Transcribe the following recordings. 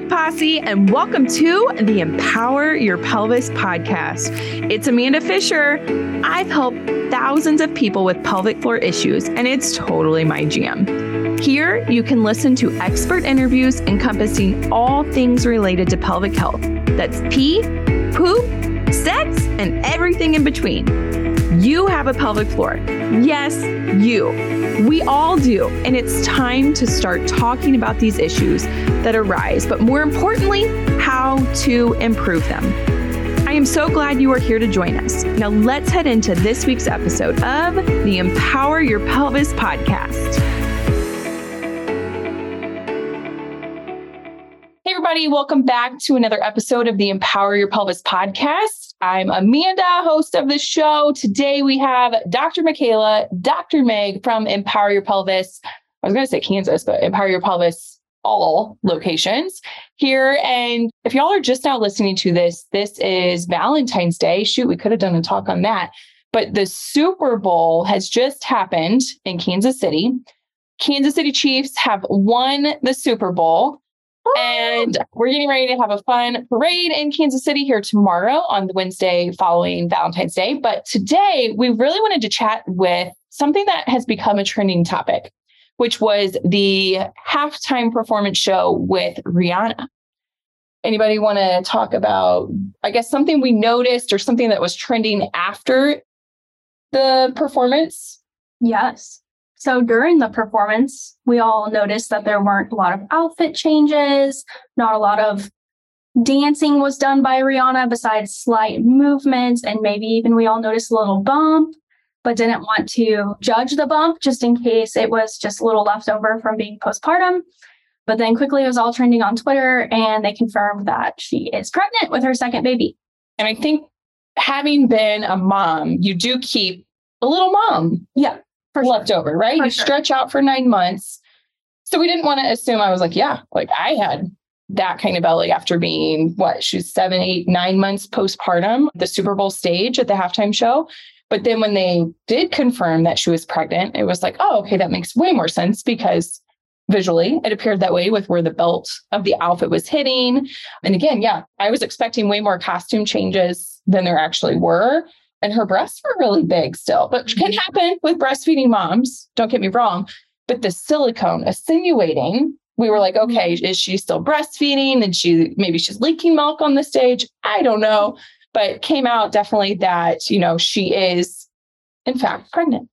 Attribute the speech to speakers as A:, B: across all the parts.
A: Pelvic Posse, and welcome to the Empower Your Pelvis podcast. It's Amanda Fisher. I've helped thousands of people with pelvic floor issues, and it's totally my jam. Here, you can listen to expert interviews encompassing all things related to pelvic health that's pee, poop, sex, and everything in between. You have a pelvic floor. Yes, you. We all do. And it's time to start talking about these issues that arise, but more importantly, how to improve them. I am so glad you are here to join us. Now, let's head into this week's episode of the Empower Your Pelvis podcast. Hey, everybody, welcome back to another episode of the Empower Your Pelvis podcast. I'm Amanda, host of the show. Today we have Dr. Michaela, Dr. Meg from Empower Your Pelvis. I was going to say Kansas, but Empower Your Pelvis, all locations here. And if y'all are just now listening to this, this is Valentine's Day. Shoot, we could have done a talk on that. But the Super Bowl has just happened in Kansas City. Kansas City Chiefs have won the Super Bowl. And we're getting ready to have a fun parade in Kansas City here tomorrow on the Wednesday following Valentine's Day. But today, we really wanted to chat with something that has become a trending topic, which was the halftime performance show with Rihanna. Anybody want to talk about, I guess, something we noticed or something that was trending after the performance?
B: Yes. So during the performance, we all noticed that there weren't a lot of outfit changes, not a lot of dancing was done by Rihanna besides slight movements, and maybe even we all noticed a little bump, but didn't want to judge the bump just in case it was just a little leftover from being postpartum. But then quickly it was all trending on Twitter, and they confirmed that she is pregnant with her second baby.
A: And I think having been a mom, you do keep a little mom.
B: Yeah
A: for left sure. over, right?
B: For
A: you
B: sure.
A: stretch out for nine months. So we didn't want to assume I was like, yeah, like I had that kind of belly after being what she's seven, eight, nine months postpartum, the Super Bowl stage at the halftime show. But then when they did confirm that she was pregnant, it was like, oh, okay, that makes way more sense because visually it appeared that way with where the belt of the outfit was hitting. And again, yeah, I was expecting way more costume changes than there actually were and her breasts were really big still, but can mm-hmm. happen with breastfeeding moms. Don't get me wrong. But the silicone attenuating, we were like, okay, mm-hmm. is she still breastfeeding? And she maybe she's leaking milk on the stage. I don't know. But came out definitely that, you know, she is in fact pregnant.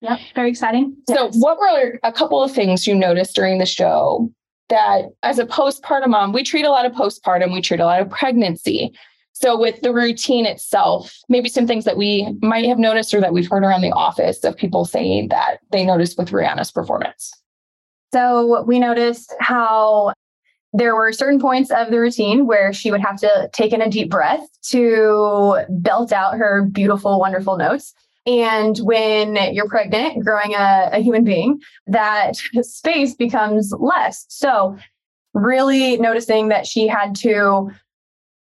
B: Yeah, very exciting.
A: So,
B: Yes.
A: what were a couple of things you noticed during the show that as a postpartum mom, we treat a lot of postpartum, we treat a lot of pregnancy. So, with the routine itself, maybe some things that we might have noticed or that we've heard around the office of people saying that they noticed with Rihanna's performance.
C: So we noticed how there were certain points of the routine where she would have to take in a deep breath to belt out her beautiful, wonderful notes. And when you're pregnant, growing a, a human being, that space becomes less. So, really noticing that she had to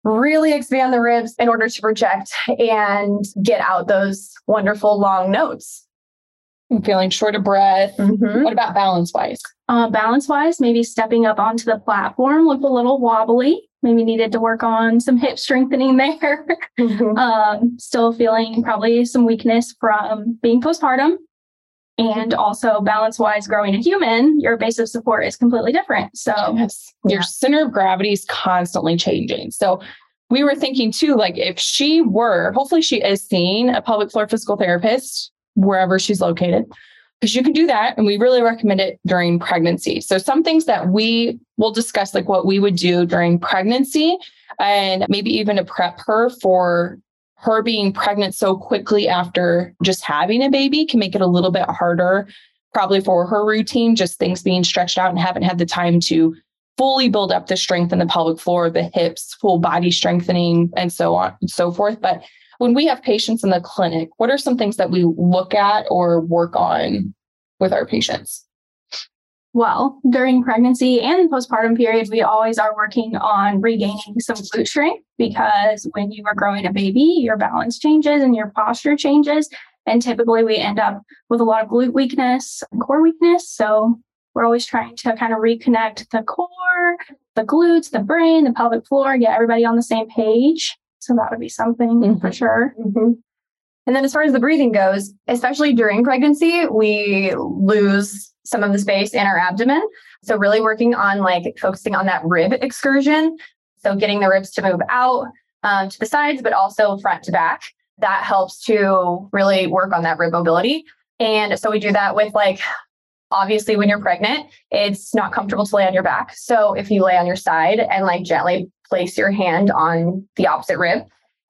C: really expand the ribs in order to project and get out those wonderful long notes.
A: I'm feeling short of breath.
C: Mhm.
A: What about balance wise?
B: Uh, balance wise, maybe stepping up onto the platform looked a little wobbly. Maybe needed to work on some hip strengthening there.
C: Mhm.
B: um, still feeling probably some weakness from being postpartum. And also, balance wise, growing a human, your base of support is completely different. So,
A: Yes. Your
C: Yeah.
A: center of gravity is constantly changing. So we were thinking too, like if she were, hopefully she is seeing a pelvic floor physical therapist wherever she's located, because you can do that. And we really recommend it during pregnancy. So some things that we will discuss, like what we would do during pregnancy and maybe even to prep her for her being pregnant so quickly after just having a baby can make it a little bit harder probably for her routine, just things being stretched out and haven't had the time to fully build up the strength in the pelvic floor, the hips, full body strengthening, and so on and so forth. But when we have patients in the clinic, what are some things that we look at or work on with our patients?
B: Well, during pregnancy and postpartum period, we always are working on regaining some glute strength because when you are growing a baby, your balance changes and your posture changes. And typically we end up with a lot of glute weakness and core weakness. So we're always trying to kind of reconnect the core, the glutes, the brain, the pelvic floor, get everybody on the same page. So that would be something mm-hmm. for sure.
C: Mm-hmm. And then as far as the breathing goes, especially during pregnancy, we lose some of the space in our abdomen. So really working on like focusing on that rib excursion. So getting the ribs to move out um, to the sides, but also front to back. That helps to really work on that rib mobility. And so we do that with like, obviously, when you're pregnant, it's not comfortable to lay on your back. So if you lay on your side and like gently place your hand on the opposite rib,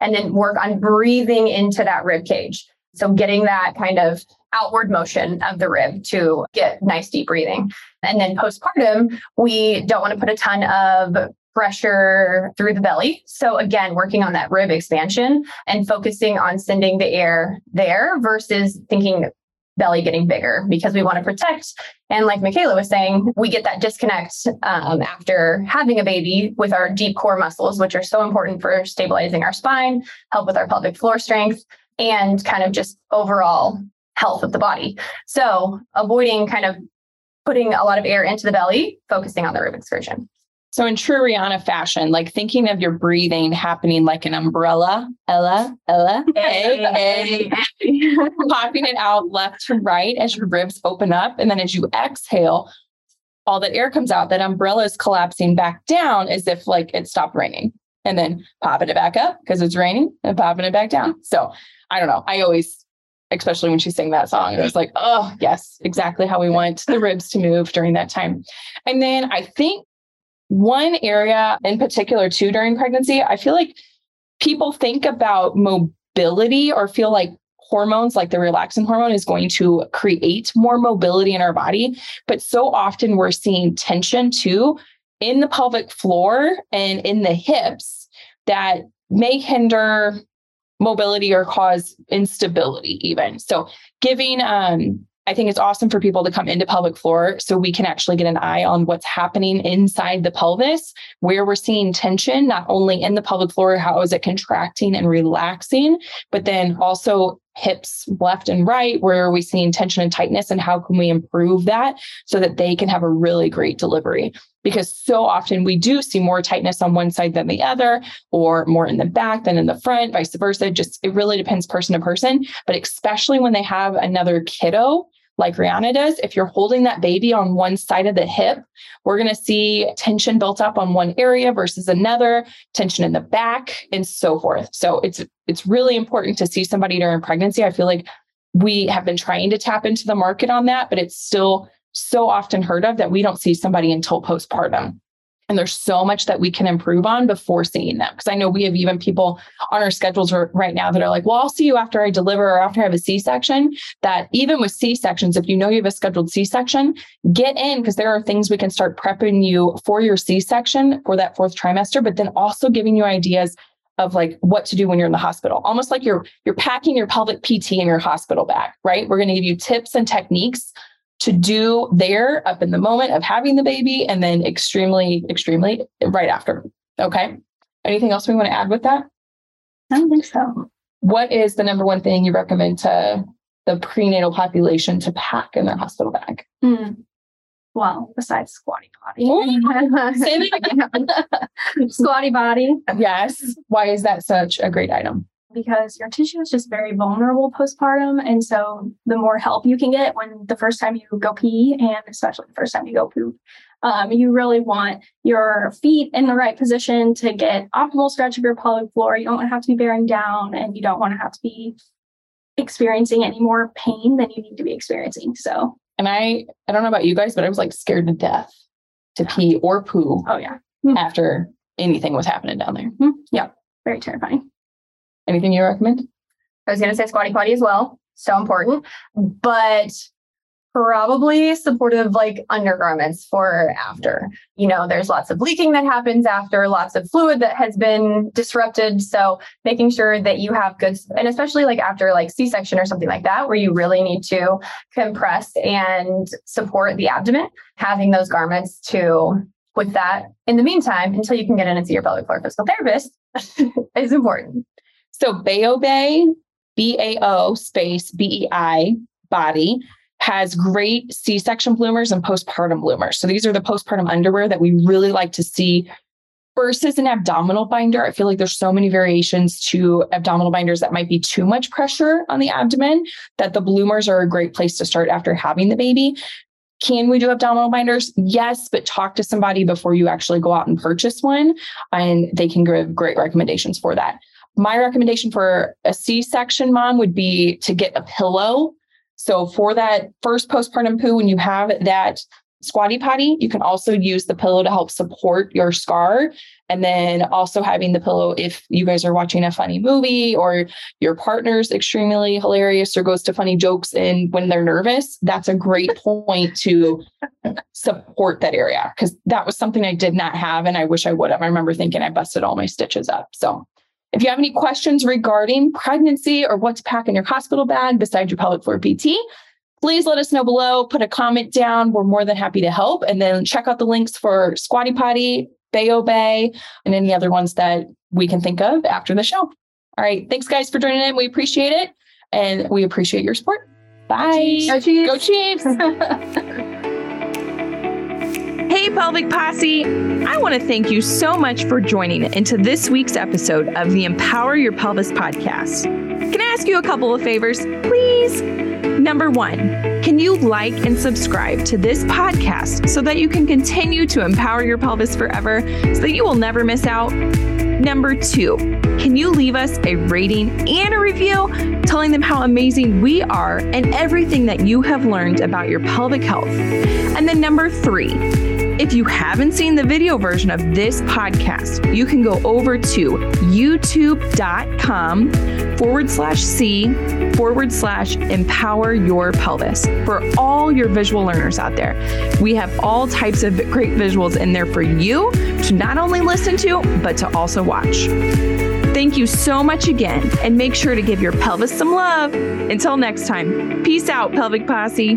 C: and then work on breathing into that rib cage. So getting that kind of outward motion of the rib to get nice deep breathing. And then postpartum, we don't want to put a ton of pressure through the belly. So again, working on that rib expansion and focusing on sending the air there versus thinking belly getting bigger because we want to protect. And like Michaela was saying, we get that disconnect um, after having a baby with our deep core muscles, which are so important for stabilizing our spine, help with our pelvic floor strength, and kind of just overall health of the body. So avoiding kind of putting a lot of air into the belly, focusing on the rib excursion.
A: So in true Rihanna fashion, like thinking of your breathing happening like an umbrella, Ella, Ella, A, A, popping it out left to right as your ribs open up. And then as you exhale, all that air comes out, that umbrella is collapsing back down as if like it stopped raining. And then popping it back up because it's raining and popping it back down. So I don't know. I always, especially when she sang that song, it was like, oh, yes, exactly how we want the ribs to move during that time. And then I think one area in particular, too, during pregnancy, I feel like people think about mobility or feel like hormones like the relaxin hormone is going to create more mobility in our body. But so often we're seeing tension too in the pelvic floor and in the hips that may hinder mobility or cause instability even. So giving um I think it's awesome for people to come into pelvic floor so we can actually get an eye on what's happening inside the pelvis, where we're seeing tension, not only in the pelvic floor, how is it contracting and relaxing, but then also hips left and right, where are we seeing tension and tightness, and how can we improve that so that they can have a really great delivery? Because so often we do see more tightness on one side than the other, or more in the back than in the front, vice versa. Just it really depends person to person, but especially when they have another kiddo like Rihanna does, if you're holding that baby on one side of the hip, we're going to see tension built up on one area versus another, tension in the back, and so forth. So it's it's really important to see somebody during pregnancy. I feel like we have been trying to tap into the market on that, but it's still so often heard of that we don't see somebody until postpartum. And there's so much that we can improve on before seeing them. Because I know we have even people on our schedules right now that are like, well, I'll see you after I deliver or after I have a C section. That even with C sections, if you know you have a scheduled C section, get in because there are things we can start prepping you for your C section for that fourth trimester, but then also giving you ideas of like what to do when you're in the hospital almost like you're you're packing your pelvic pt in your hospital bag right we're going to give you tips and techniques to do there up in the moment of having the baby and then extremely, extremely right after. Okay. Anything else we want to add with that?
B: I don't think so.
A: What is the number one thing you recommend to the prenatal population to pack in their hospital bag?
B: Mm. Well, besides squatty potty.
A: Say that
B: again. squatty body.
A: Yes. Why is that such a great item?
B: Because your tissue is just very vulnerable postpartum. And so the more help you can get when the first time you go pee, and especially the first time you go poop, um, you really want your feet in the right position to get optimal stretch of your pelvic floor. You don't have to be bearing down and you don't want to have to be experiencing any more pain than you need to be experiencing. So,
A: and I, I don't know about you guys, but I was like scared to death to pee or poo.
B: Oh, yeah.
A: After anything was happening down there.
B: Mm-hmm. Yeah. Very terrifying.
A: Anything you recommend?
C: I was going to say squatty potty as well. So important. But probably supportive like undergarments for after. You know, there's lots of leaking that happens after, lots of fluid that has been disrupted. So making sure that you have good, and especially like after like C section or something like that, where you really need to compress and support the abdomen, having those garments to with that in the meantime until you can get in and see your pelvic floor physical therapist is important.
A: So Bao Bei, B A O space B E I body has great C section bloomers and postpartum bloomers. So these are the postpartum underwear that we really like to see versus an abdominal binder. I feel like there's so many variations to abdominal binders that might be too much pressure on the abdomen that the bloomers are a great place to start after having the baby. Can we do abdominal binders? Yes, but talk to somebody before you actually go out and purchase one, and they can give great recommendations for that. My recommendation for a C section mom would be to get a pillow. So, for that first postpartum poo, when you have that squatty potty, you can also use the pillow to help support your scar. And then also having the pillow if you guys are watching a funny movie or your partner's extremely hilarious or goes to funny jokes and when they're nervous, that's a great point to support that area because that was something I did not have and I wish I would have. I remember thinking I busted all my stitches up. So if you have any questions regarding pregnancy or what to pack in your hospital bag besides your pelvic floor PT, please let us know below. Put a comment down. We're more than happy to help. And then check out the links for Squatty Potty, Bao Bei, and any other ones that we can think of after the show. All right. Thanks, guys, for joining in. We appreciate it. And we appreciate your support. Bye.
B: Go Chiefs.
A: Go Chiefs. Hey, Pelvic Posse! I want to thank you so much for joining into this week's episode of the Empower Your Pelvis podcast. Can I ask you a couple of favors, please? Number one, can you like and subscribe to this podcast so that you can continue to empower your pelvis forever so that you will never miss out? Number two, can you leave us a rating and a review telling them how amazing we are and everything that you have learned about your pelvic health? And then number three, if you haven't seen the video version of this podcast, you can go over to youtube.com forward slash C forward slash empower your pelvis for all your visual learners out there. We have all types of great visuals in there for you to not only listen to, but to also watch. Thank you so much again, and make sure to give your pelvis some love. Until next time, peace out, Pelvic Posse.